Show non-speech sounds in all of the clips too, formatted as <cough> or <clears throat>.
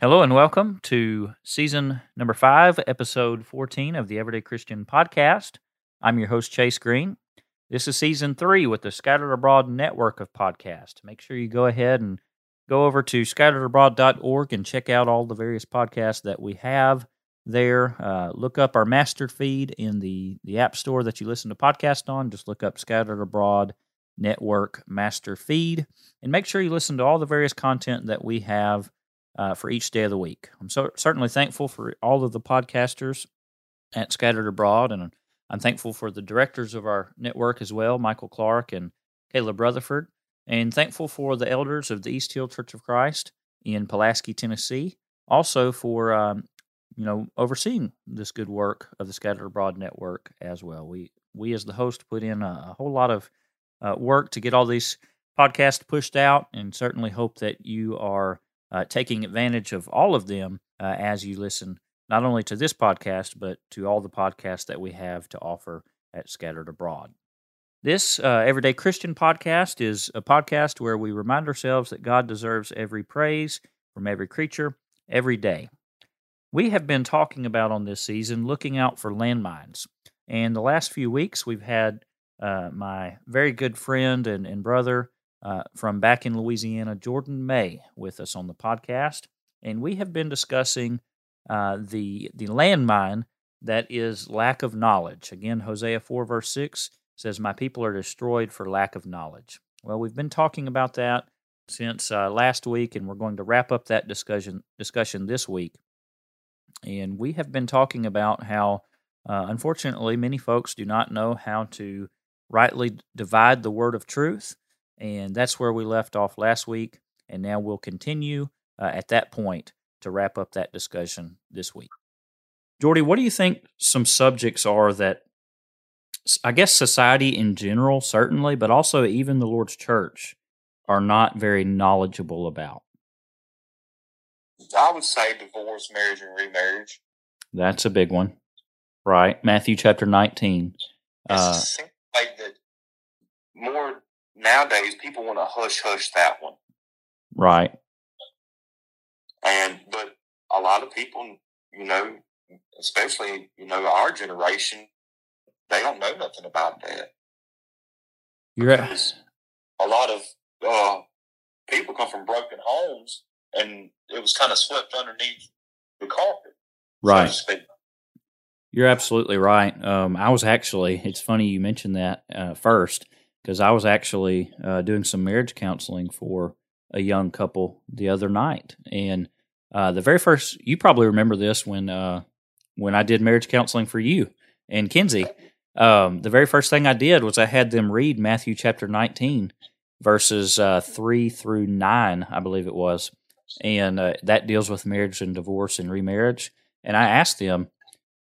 Hello and welcome to season number five, episode 14 of the Everyday Christian Podcast. I'm your host, Chase Green. This is season three with the Scattered Abroad network of podcasts. Make sure you go ahead and go over to scatteredabroad.org and check out all the various podcasts that we have there. Uh, look up our master feed in the, the app store that you listen to podcasts on. Just look up Scattered Abroad Network Master Feed and make sure you listen to all the various content that we have uh, for each day of the week. I'm so certainly thankful for all of the podcasters at Scattered Abroad, and I'm thankful for the directors of our network as well, Michael Clark and Caleb Rutherford, and thankful for the elders of the East Hill Church of Christ in Pulaski, Tennessee, also for um, you know overseeing this good work of the Scattered Abroad network as well. We we as the host put in a, a whole lot of uh, work to get all these podcasts pushed out, and certainly hope that you are uh, taking advantage of all of them uh, as you listen not only to this podcast, but to all the podcasts that we have to offer at Scattered Abroad. This uh, Everyday Christian podcast is a podcast where we remind ourselves that God deserves every praise from every creature every day. We have been talking about on this season looking out for landmines. And the last few weeks, we've had uh, my very good friend and, and brother, uh, from back in Louisiana, Jordan May, with us on the podcast, and we have been discussing uh, the the landmine that is lack of knowledge. Again, Hosea four verse six says, "My people are destroyed for lack of knowledge." Well, we've been talking about that since uh, last week, and we're going to wrap up that discussion discussion this week. And we have been talking about how, uh, unfortunately, many folks do not know how to rightly divide the word of truth and that's where we left off last week. And now we'll continue uh, at that point to wrap up that discussion this week. Jordy, what do you think some subjects are that I guess society in general, certainly, but also even the Lord's church are not very knowledgeable about? I would say divorce, marriage, and remarriage. That's a big one, right? Matthew chapter 19. Uh, like that more nowadays people want to hush hush that one. Right. And but a lot of people, you know, especially you know our generation, they don't know nothing about that. You're right. A lot of uh, people come from broken homes, and it was kind of swept underneath the carpet. Right. So You're absolutely right. Um, I was actually. It's funny you mentioned that uh, first because I was actually uh, doing some marriage counseling for a young couple the other night, and uh, the very first you probably remember this when uh, when I did marriage counseling for you and Kinsey. Um, the very first thing I did was I had them read Matthew chapter 19, verses uh, 3 through 9, I believe it was. And uh, that deals with marriage and divorce and remarriage. And I asked them,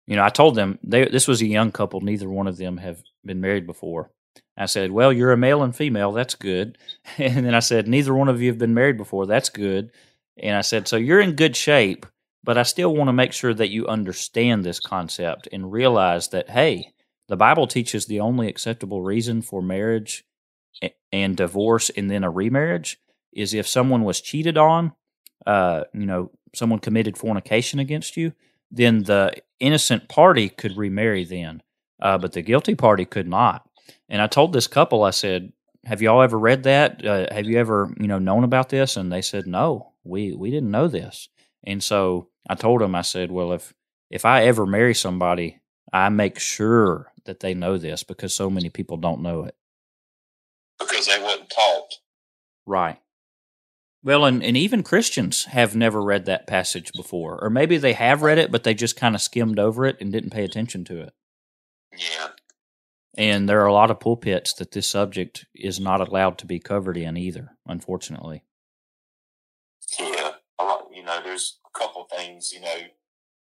you know, I told them they, this was a young couple. Neither one of them have been married before. I said, Well, you're a male and female. That's good. <laughs> And then I said, Neither one of you have been married before. That's good. And I said, So you're in good shape, but I still want to make sure that you understand this concept and realize that, hey, the Bible teaches the only acceptable reason for marriage and divorce and then a remarriage is if someone was cheated on, uh, you know, someone committed fornication against you, then the innocent party could remarry then, uh, but the guilty party could not. And I told this couple, I said, "Have y'all ever read that? Uh, have you ever, you know, known about this?" And they said, "No, we we didn't know this." And so I told them, I said, "Well, if if I ever marry somebody, I make sure that they know this because so many people don't know it because they wasn't taught." Right. Well, and, and even Christians have never read that passage before. Or maybe they have read it, but they just kind of skimmed over it and didn't pay attention to it. Yeah. And there are a lot of pulpits that this subject is not allowed to be covered in either, unfortunately. Yeah, a lot. You know, there's a couple things, you know,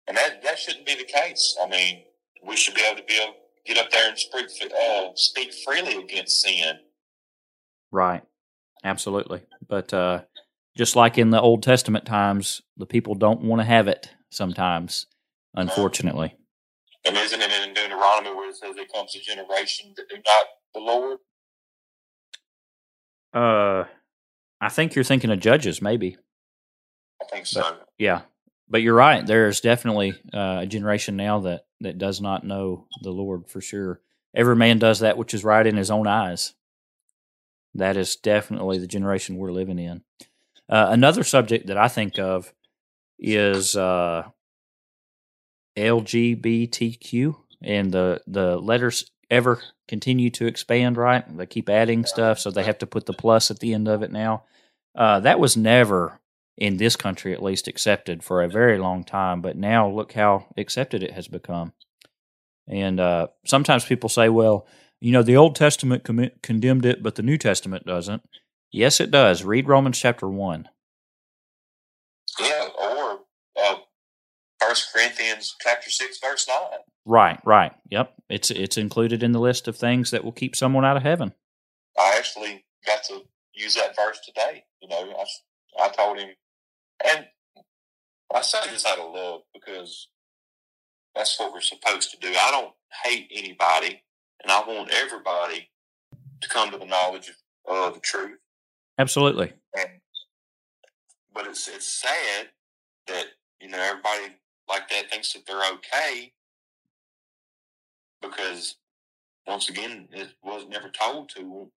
and that that shouldn't be the case. I mean, we should be able to be able to get up there and speak uh, speak freely against sin. Right. Absolutely. But uh, just like in the Old Testament times, the people don't want to have it sometimes, unfortunately. And isn't it in Deuteronomy where it says there comes a generation that do not the Lord? Uh, I think you're thinking of Judges, maybe. I think so. Yeah, but you're right. There's definitely uh, a generation now that that does not know the Lord for sure. Every man does that which is right in his own eyes. That is definitely the generation we're living in. Uh, another subject that I think of is uh, LGBTQ, and the the letters ever continue to expand. Right, they keep adding stuff, so they have to put the plus at the end of it now. Uh, that was never in this country, at least, accepted for a very long time. But now, look how accepted it has become. And uh, sometimes people say, "Well, you know, the Old Testament com- condemned it, but the New Testament doesn't." Yes, it does. Read Romans chapter one. Yeah, or uh, First Corinthians chapter six, verse nine. Right, right. Yep, it's it's included in the list of things that will keep someone out of heaven. I actually got to use that verse today. You know, I, I told him, and I say this out of love because that's what we're supposed to do. I don't hate anybody, and I want everybody to come to the knowledge of the truth. Absolutely. And, but it's it's sad that you know everybody like that thinks that they're okay because once again it was never told to them.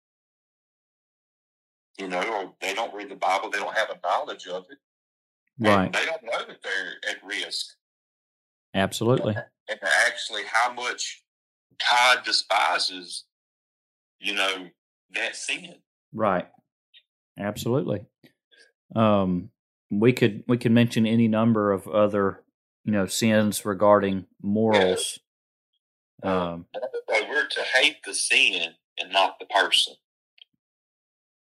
You know, or they don't read the Bible, they don't have a knowledge of it. Right. They don't know that they're at risk. Absolutely. <laughs> And actually how much God despises, you know, that sin. Right. Absolutely. Um, we could we could mention any number of other you know sins regarding morals. <laughs> Um, So we're to hate the sin and not the person.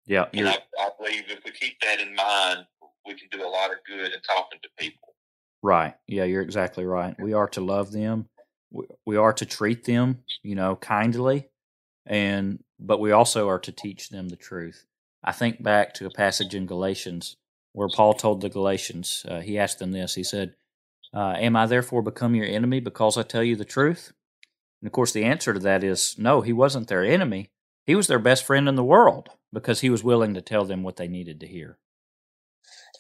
yeah, And I, I believe if we keep that in mind, we can do a lot of good in talking to people. right. Yeah, you're exactly right. We are to love them. We, we are to treat them, you know, kindly, and but we also are to teach them the truth. I think back to a passage in Galatians where Paul told the Galatians, uh, he asked them this. He said, uh, "Am I therefore become your enemy because I tell you the truth?" And of course, the answer to that is no. He wasn't their enemy. He was their best friend in the world because he was willing to tell them what they needed to hear.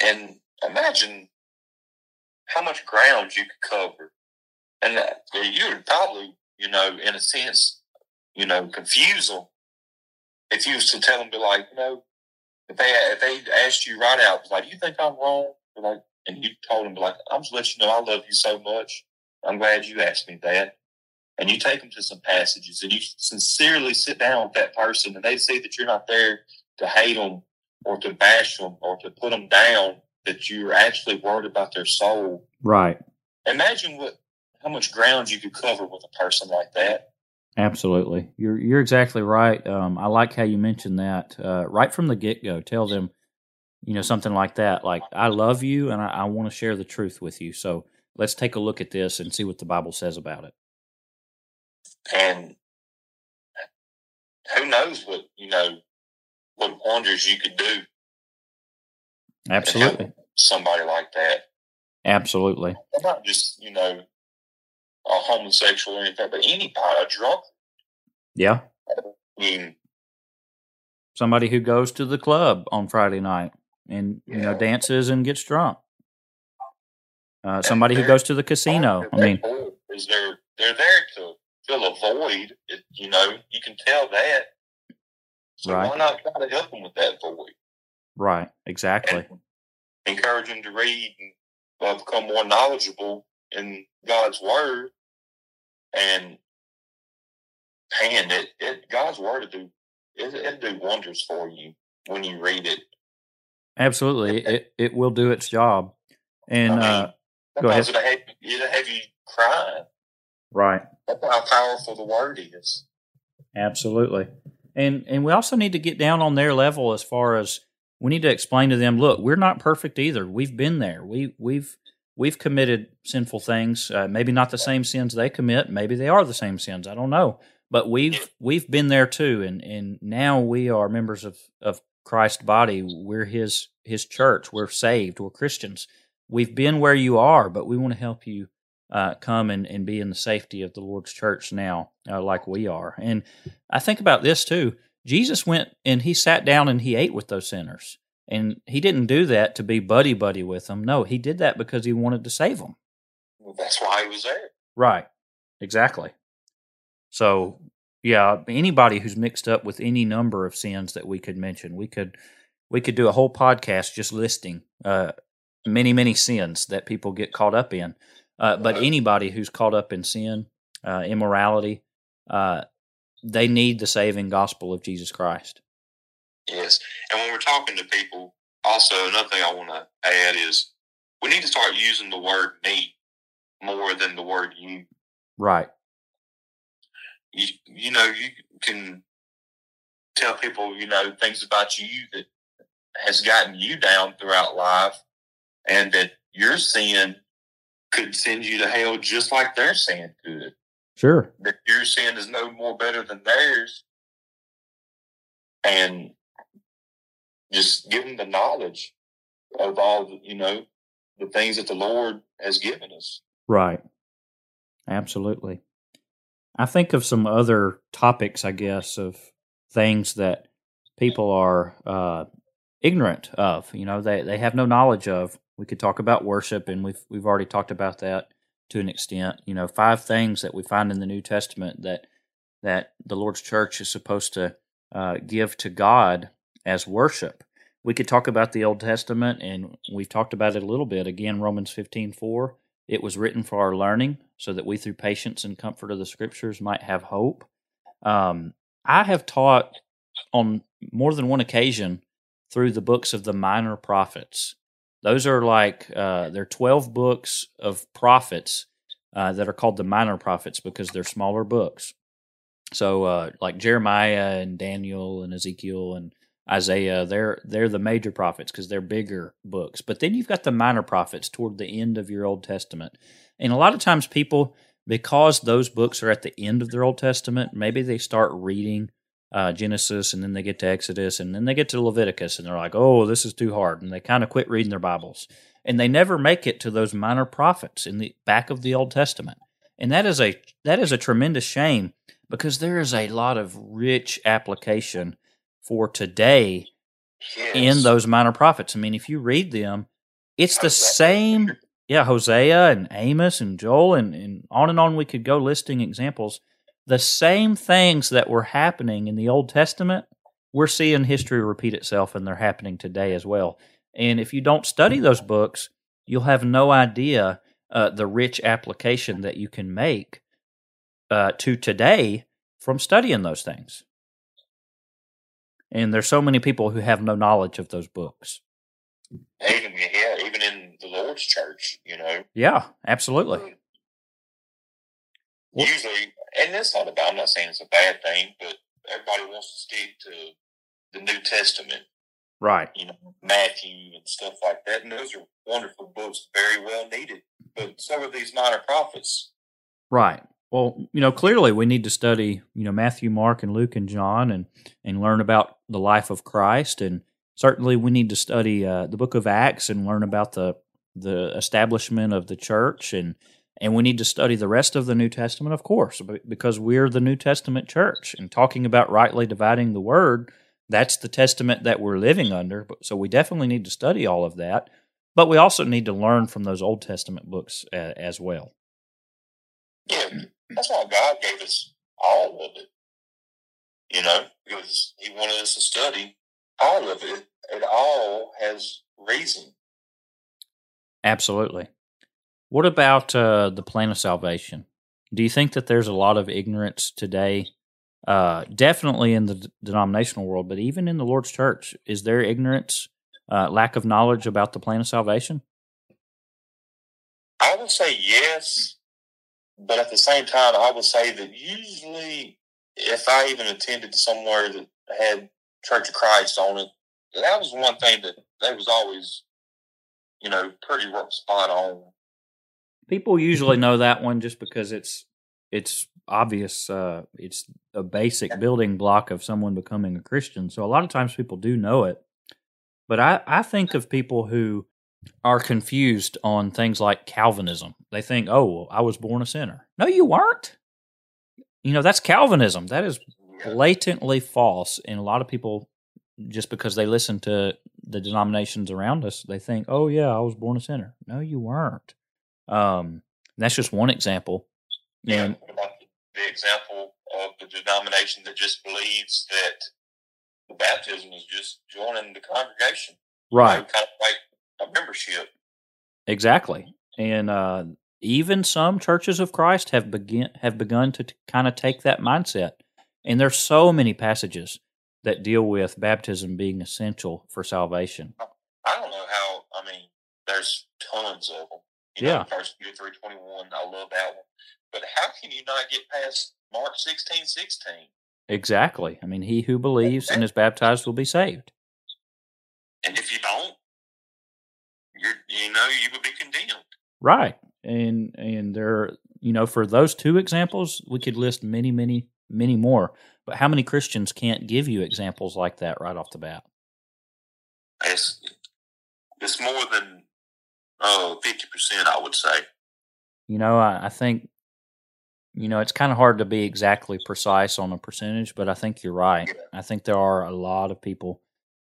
And imagine how much ground you could cover. And you would probably, you know, in a sense, you know, confuse them if you was to tell them, be like, you know, if they if they asked you right out, like, you think I'm wrong? Like, and you told them, like, I'm just letting you know I love you so much. I'm glad you asked me that. And you take them to some passages and you sincerely sit down with that person and they see that you're not there to hate them or to bash them or to put them down, that you're actually worried about their soul. Right. Imagine what how much ground you could cover with a person like that. Absolutely, you're you're exactly right. Um, I like how you mentioned that uh, right from the get go. Tell them, you know, something like that, like I love you and I, I want to share the truth with you. So let's take a look at this and see what the Bible says about it. And who knows what, you know, what wonders you could do Absolutely, somebody like that. absolutely, Not just, you know, a homosexual or anything, but anybody, a drunk. yeah. I mean, Somebody who goes to the club on Friday night and you know dances and gets drunk. Uh, somebody who goes to the casino. I mean, is they're they're there to fill a void. It, you know, you can tell that. So Right. why not try to help them with that void? right, exactly. And encourage them to read and uh, become more knowledgeable in God's word. And man, it, it God's word will do it, it'll do wonders for you when you read it. Absolutely, it it will do its job. And I mean, uh, go ahead. It'll have, it'll have you crying. right. That's how powerful the word is. Absolutely. And and we also need to get down on their level as far as we need to explain to them, look, we're not perfect either. We've been there. We we've we've committed sinful things. Uh, maybe not the same sins they commit. Maybe they are the same sins. I don't know. But we've we've been there too, and and now we are members of of Christ's body. We're His His church. We're saved. We're Christians. We've been where you are, but we want to help you uh, come and, and be in the safety of the Lord's church now, uh, like we are. And I think about this too. Jesus went and he sat down and he ate with those sinners. And he didn't do that to be buddy buddy with them. No, he did that because he wanted to save them. Well, that's why he was there. Right. Exactly. So, yeah, anybody who's mixed up with any number of sins that we could mention, we could we could do a whole podcast just listing uh, many many sins that people get caught up in. Uh, but anybody who's caught up in sin, uh, immorality, uh, they need the saving gospel of Jesus Christ. Yes. And when we're talking to people, also another thing I want to add is we need to start using the word me more than the word you. Right. You, you know, you can tell people, you know, things about you that has gotten you down throughout life and that your sin could send you to hell just like their sin could. Sure. that your sin is no more better than theirs and just give them the knowledge of all the, you know the things that the lord has given us Right. Absolutely. I think of some other topics, I guess, of things that people are uh, ignorant of. You know, they, they have no knowledge of. We could talk about worship, and we've we've already talked about that to an extent. You know, five things that we find in the New Testament that that the Lord's church is supposed to uh, give to God as worship. We could talk about the Old Testament, and we've talked about it a little bit. Again, Romans fifteen four. It was written for our learning, so that we, through patience and comfort of the Scriptures, might have hope. Um, I have taught on more than one occasion through the books of the minor prophets. Those are like uh, they're twelve books of prophets uh, that are called the minor prophets because they're smaller books. So, uh, like Jeremiah and Daniel and Ezekiel and Isaiah, they're they're the major prophets because they're bigger books. But then you've got the minor prophets toward the end of your Old Testament, and a lot of times people, because those books are at the end of their Old Testament, maybe they start reading uh, Genesis and then they get to Exodus and then they get to Leviticus and they're like, oh, this is too hard, and they kind of quit reading their Bibles, and they never make it to those minor prophets in the back of the Old Testament, and that is a that is a tremendous shame because there is a lot of rich application for today yes. in those minor prophets. I mean, if you read them, it's the same. Yeah, Hosea and Amos and Joel and, and on and on we could go listing examples. The same things that were happening in the Old Testament, we're seeing history repeat itself and they're happening today as well. And if you don't study those books, you'll have no idea uh, the rich application that you can make uh, to today from studying those things. And there's so many people who have no knowledge of those books. even yeah even in the lord's church you know Yeah, absolutely. Well- usually and that's not about i'm not saying it's a bad thing but everybody wants to stick to the new testament Right. you know, Matthew and stuff like that. And those are wonderful books, very well needed. But so are these minor prophets. Right. Well, you know, clearly we need to study, you know, Matthew, Mark, and Luke and John, and and learn about the life of Christ, and certainly we need to study uh, the Book of Acts and learn about the the establishment of the church, and and we need to study the rest of the New Testament, of course, because we're the New Testament church, and talking about rightly dividing the word, that's the testament that we're living under. So we definitely need to study all of that, but we also need to learn from those Old Testament books uh, as well. Yeah, that's why God gave us all of it. You know, because He wanted us to study all of it. It all has reason. Absolutely. What about uh, the plan of salvation? Do you think that there's a lot of ignorance today? Uh, definitely in the d- denominational world, but even in the Lord's church, is there ignorance, uh, lack of knowledge about the plan of salvation? I would say yes, but at the same time, I would say that usually, if I even attended somewhere that had Church of Christ on it, that was one thing that they was always, you know, pretty spot on. People usually know that one just because it's it's obvious. Uh, it's a basic building block of someone becoming a Christian. So a lot of times people do know it. But I, I think of people who are confused on things like Calvinism. They think, oh, well, I was born a sinner. No, you weren't. You know, that's Calvinism. That is blatantly false. And a lot of people, just because they listen to the denominations around us, they think, "Oh yeah, I was born a sinner." No, you weren't. Um, that's just one example. Yeah. And the example of the denomination that just believes that the baptism is just joining the congregation? right, Kind of like a membership. exactly. And uh, even some churches of Christ have begin have begun to t- kind of take that mindset. And there's so many passages that deal with baptism being essential for salvation. I don't know how. I mean, there's tons of them. You Yeah. know, First Peter three twenty one. I love that one. But how can you not get past Mark sixteen sixteen? Exactly. I mean, he who believes and is baptized will be saved. And if you don't, you're you know you would be condemned. Right. And and there you know, for those two examples, we could list many, many, many more. But how many Christians can't give you examples like that right off the bat? It's it's more than oh 50 percent, I would say. You know, I, I think you know, it's kind of hard to be exactly precise on a percentage, but I think you're right. Yeah. I think there are a lot of people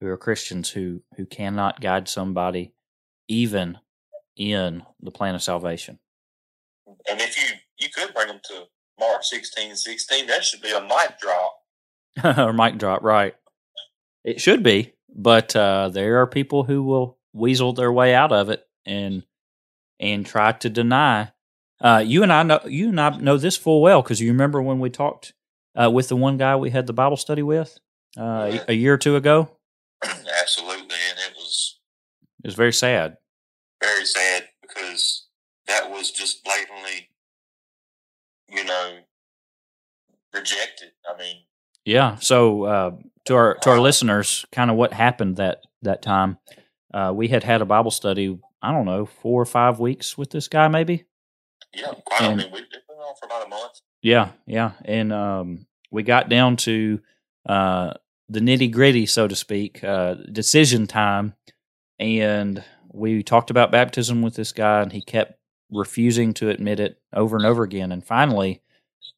who are Christians who who cannot guide somebody even in the plan of salvation. And if you you could bring them to Mark sixteen sixteen, that should be a mic drop. <laughs> or mic drop, right? It should be, but uh, there are people who will weasel their way out of it and and try to deny. Uh, you and I know you and I know this full well because you remember when we talked uh, with the one guy we had the Bible study with uh, a- a year or two ago. <clears throat> Absolutely, and it was It was very sad. Very sad because that was just blatantly, you know, rejected. I mean, Yeah. So uh, to our to our listeners, kind of what happened that that time. Uh, we had had a Bible study. I don't know, four or five weeks with this guy, maybe. yeah, quite. I mean, we've been on for about a month. Yeah, yeah, and um, we got down to uh, the nitty gritty, so to speak, uh, decision time, and we talked about baptism with this guy, and he kept refusing to admit it over and over again, and finally,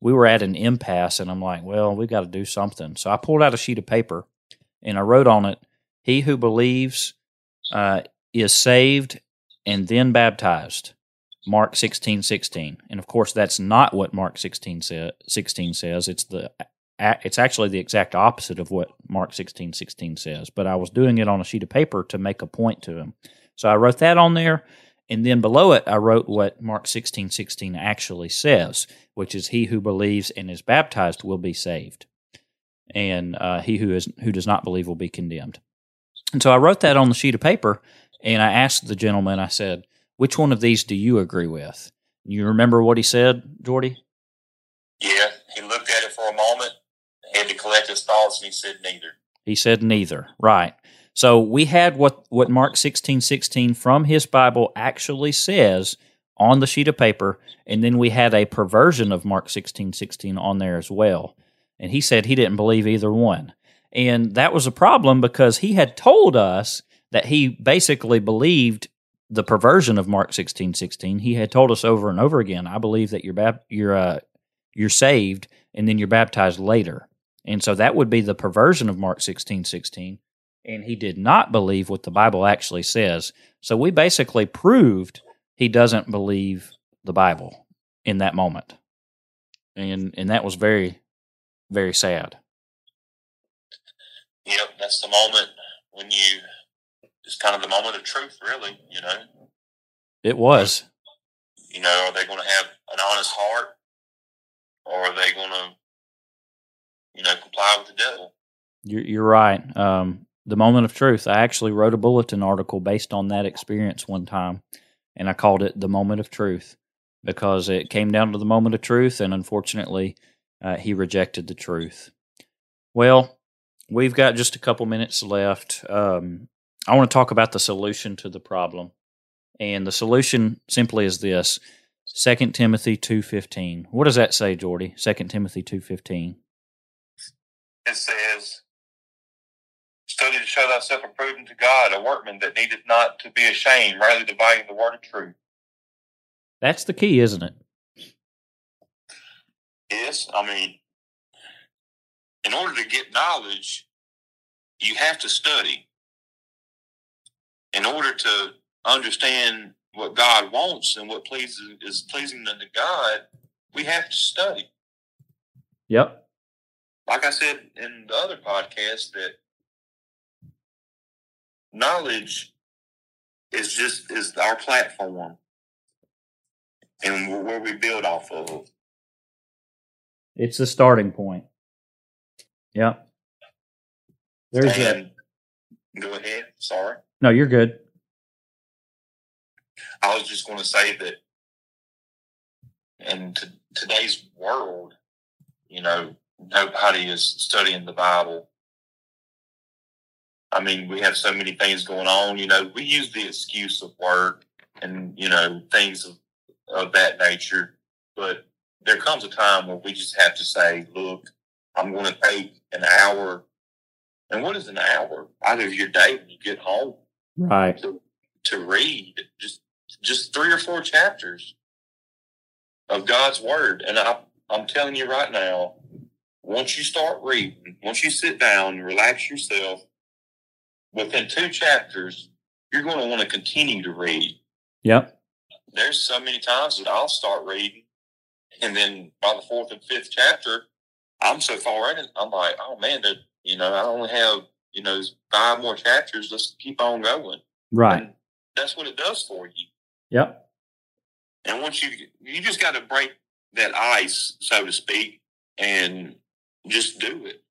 we were at an impasse, and I'm like, well, we've got to do something. So I pulled out a sheet of paper, and I wrote on it, "He who believes uh, is saved and then baptized." Mark sixteen sixteen, and of course that's not what Mark 16, sa- 16 says. It's the it's actually the exact opposite of what Mark sixteen sixteen says. But I was doing it on a sheet of paper to make a point to him, so I wrote that on there, and then below it I wrote what Mark sixteen sixteen actually says, which is he who believes and is baptized will be saved, and uh, he who is who does not believe will be condemned. And so I wrote that on the sheet of paper, and I asked the gentleman. I said which one of these do you agree with? You remember what he said, Jordy? Yeah, he looked at it for a moment, had to collect his thoughts, and he said neither. He said neither. Right. So we had what, what Mark sixteen sixteen from his Bible actually says on the sheet of paper, and then we had a perversion of Mark sixteen sixteen on there as well. And he said he didn't believe either one. And that was a problem because he had told us that he basically believed the perversion of Mark sixteen sixteen. He had told us over and over again, I believe that you're bap- you're uh, you're saved and then you're baptized later. And so that would be the perversion of Mark sixteen sixteen. And he did not believe what the Bible actually says. So we basically proved he doesn't believe the Bible in that moment. And and that was very, very sad. Yep, that's the moment when you. It's kind of the moment of truth, really. You know, It was. you know, are they going to have an honest heart, or are they going to, you know, comply with the devil? You're, you're right. Um, the moment of truth. I actually wrote a bulletin article based on that experience one time, and I called it "The Moment of Truth" because it came down to the moment of truth, and unfortunately, uh, he rejected the truth. Well, we've got just a couple minutes left. Um, I want to talk about the solution to the problem, and the solution simply is this: Second Timothy two fifteen. What does that say, Jordy? Second Timothy two fifteen. It says, "Study to show thyself approved unto God, a workman that needeth not to be ashamed, rightly dividing the word of truth." That's the key, isn't it? Yes, I mean, in order to get knowledge, you have to study. in order to understand what God wants and what pleases is pleasing unto God, we have to study. Yep. Like I said in the other podcast, that knowledge is just is our platform and where we build off of. It's the starting point. Yep. There's and, a, go ahead. Sorry. No, you're good. I was just going to say that in t- today's world, you know, nobody is studying the Bible. I mean, we have so many things going on. You know, we use the excuse of work and, you know, things of, of that nature. But there comes a time where we just have to say, look, I'm going to take an hour. And what is an hour out of your day when you get home? Right. To, to read just just three or four chapters of God's word. And I, I'm telling you right now, once you start reading, once you sit down and relax yourself, within two chapters, you're going to want to continue to read. Yep. There's so many times that I'll start reading, and then by the fourth and fifth chapter, I'm so far in it, I'm like, oh man, that you know, I only have you know five more chapters. Let's keep on going. Right. And that's what it does for you. Yep. And once you you just got to break that ice, so to speak, and just do it.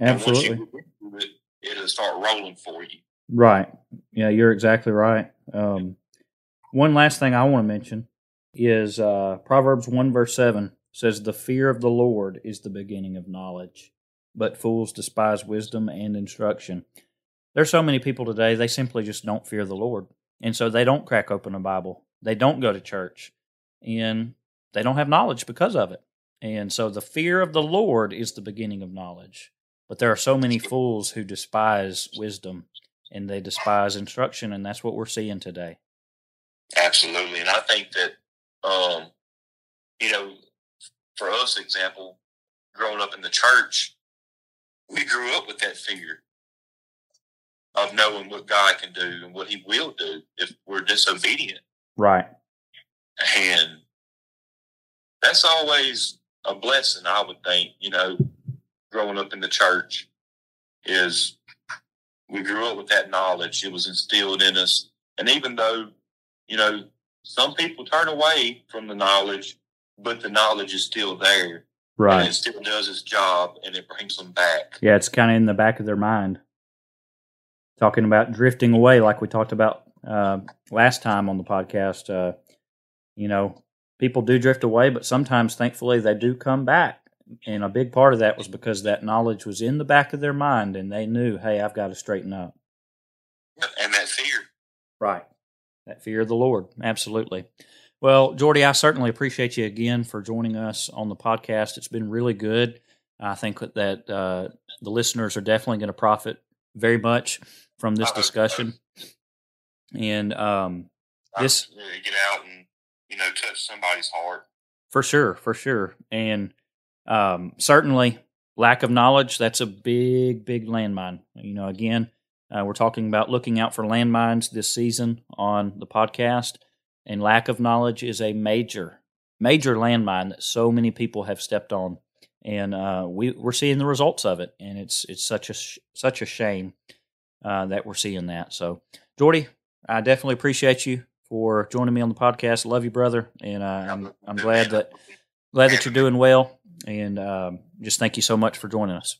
Absolutely. And once you do it, it'll start rolling for you. Right. Yeah, you're exactly right. Um, one last thing I want to mention is uh, Proverbs 1, verse 7 says, The fear of the Lord is the beginning of knowledge, but fools despise wisdom and instruction. There's so many people today, they simply just don't fear the Lord. And so they don't crack open a Bible. They don't go to church. And they don't have knowledge because of it. And so the fear of the Lord is the beginning of knowledge. But there are so many fools who despise wisdom and they despise instruction, and that's what we're seeing today. Absolutely. And I think that, um, you know, for us, example, growing up in the church, we grew up with that fear of knowing what God can do and what He will do if we're disobedient. Right. And that's always a blessing, I would think, you know, growing up in the church is we grew up with that knowledge. It was instilled in us. And even though, you know, some people turn away from the knowledge, but the knowledge is still there. Right. And it still does its job and it brings them back. Yeah, it's kind of in the back of their mind talking about drifting away, like we talked about uh, last time on the podcast. Uh, you know, people do drift away, but sometimes, thankfully, they do come back. And a big part of that was because that knowledge was in the back of their mind, and they knew, hey, I've got to straighten up. And that fear. Right. That fear of the Lord. Absolutely. Well, Jordy, I certainly appreciate you again for joining us on the podcast. It's been really good. I think that uh, the listeners are definitely going to profit very much from this discussion. And um, this get out and you know touch somebody's heart for sure, for sure, and um, certainly lack of knowledge that's a big, big landmine. You know, again, uh, we're talking about looking out for landmines this season on the podcast, and lack of knowledge is a major, major landmine that so many people have stepped on, and uh, we we're seeing the results of it, and it's it's such a such a shame uh, that we're seeing that. So, Jordy, I definitely appreciate you for joining me on the podcast. Love you, brother, and uh, I'm I'm glad that glad that you're doing well, and um, just thank you so much for joining us.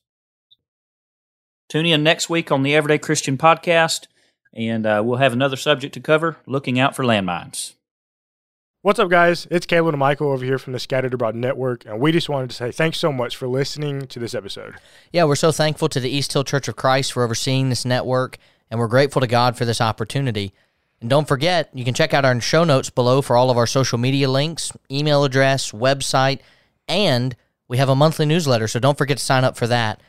Tune in next week on the Everyday Christian podcast, and uh, we'll have another subject to cover: looking out for landmines. What's up, guys? It's Caleb and Michael over here from the Scattered Abroad Network, and we just wanted to say thanks so much for listening to this episode. Yeah, we're so thankful to the East Hill Church of Christ for overseeing this network, and we're grateful to God for this opportunity. And don't forget, you can check out our show notes below for all of our social media links, email address, website, and we have a monthly newsletter, so don't forget to sign up for that.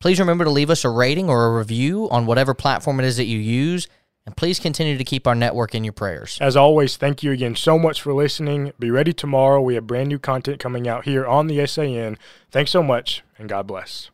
Please remember to leave us a rating or a review on whatever platform it is that you use and please continue to keep our network in your prayers. As always, thank you again so much for listening. Be ready tomorrow. We have brand new content coming out here on the SAN. Thanks so much, and God bless.